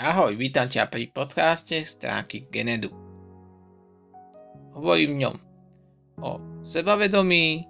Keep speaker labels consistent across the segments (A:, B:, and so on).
A: Ahoj, vítam ťa pri podcaste stránky Genedu. Hovorím v ňom o sebavedomí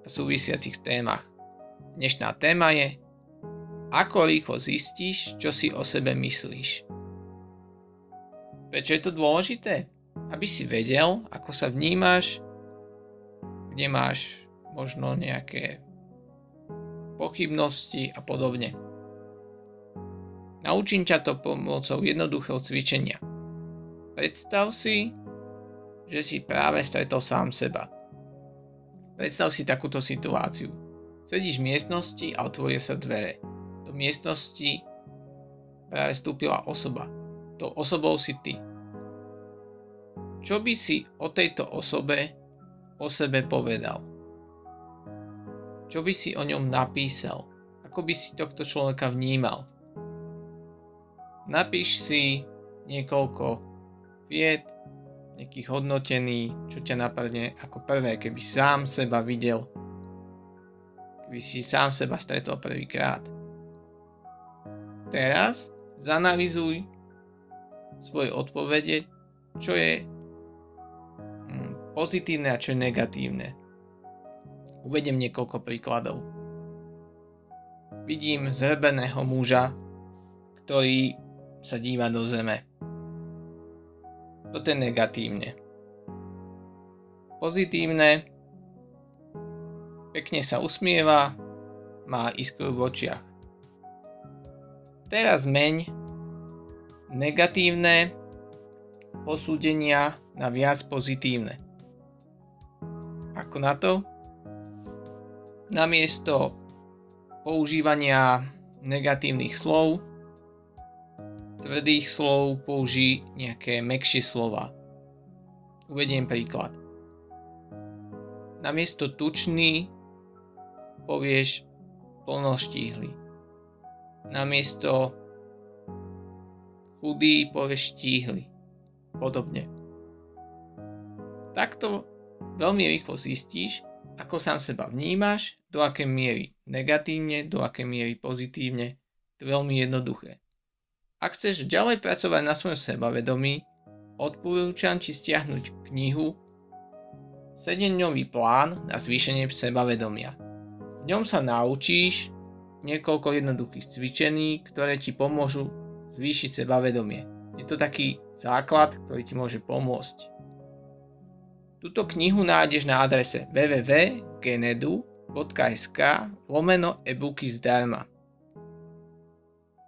A: a súvisiacich témach. Dnešná téma je Ako rýchlo zistíš, čo si o sebe myslíš. Prečo je to dôležité? Aby si vedel, ako sa vnímaš, kde máš možno nejaké pochybnosti a podobne. Naučím ťa to pomocou jednoduchého cvičenia. Predstav si, že si práve stretol sám seba. Predstav si takúto situáciu. Sedíš v miestnosti a otvoria sa dvere. Do miestnosti práve vstúpila osoba. To osobou si ty. Čo by si o tejto osobe o sebe povedal? Čo by si o ňom napísal? Ako by si tohto človeka vnímal? Napíš si niekoľko vied, nejakých hodnotení, čo ťa napadne ako prvé, keby sám seba videl, keby si sám seba stretol prvýkrát. Teraz zanalizuj svoje odpovede, čo je hm, pozitívne a čo je negatívne. Uvediem niekoľko príkladov. Vidím zhrbeného muža, ktorý sa díva do zeme. Toto je negatívne. Pozitívne, pekne sa usmieva, má iskru v očiach. Teraz meň negatívne posúdenia na viac pozitívne. Ako na to? Namiesto používania negatívnych slov tvrdých slov použij nejaké mekšie slova. Uvediem príklad. Namiesto tučný povieš plnoštíhly. Namiesto chudý povieš štíhly. Podobne. Takto veľmi rýchlo zistíš, ako sám seba vnímaš, do akej miery negatívne, do akej miery pozitívne. To je veľmi jednoduché. Ak chceš ďalej pracovať na svojom sebavedomí, odporúčam ti stiahnuť knihu 7-dňový plán na zvýšenie sebavedomia. V ňom sa naučíš niekoľko jednoduchých cvičení, ktoré ti pomôžu zvýšiť sebavedomie. Je to taký základ, ktorý ti môže pomôcť. Túto knihu nájdeš na adrese www.genedu.sk lomeno e-booky zdarma.